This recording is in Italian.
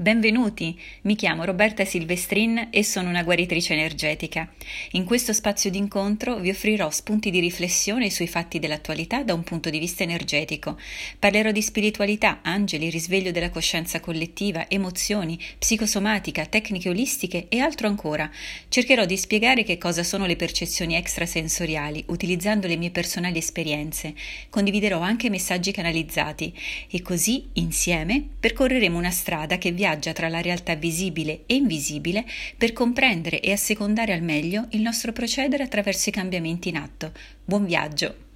Benvenuti, mi chiamo Roberta Silvestrin e sono una guaritrice energetica. In questo spazio d'incontro vi offrirò spunti di riflessione sui fatti dell'attualità da un punto di vista energetico. Parlerò di spiritualità, angeli, risveglio della coscienza collettiva, emozioni, psicosomatica, tecniche olistiche e altro ancora. Cercherò di spiegare che cosa sono le percezioni extrasensoriali utilizzando le mie personali esperienze. Condividerò anche messaggi canalizzati e così, insieme, percorreremo una strada che viaggia viaggia tra la realtà visibile e invisibile per comprendere e assecondare al meglio il nostro procedere attraverso i cambiamenti in atto. Buon viaggio!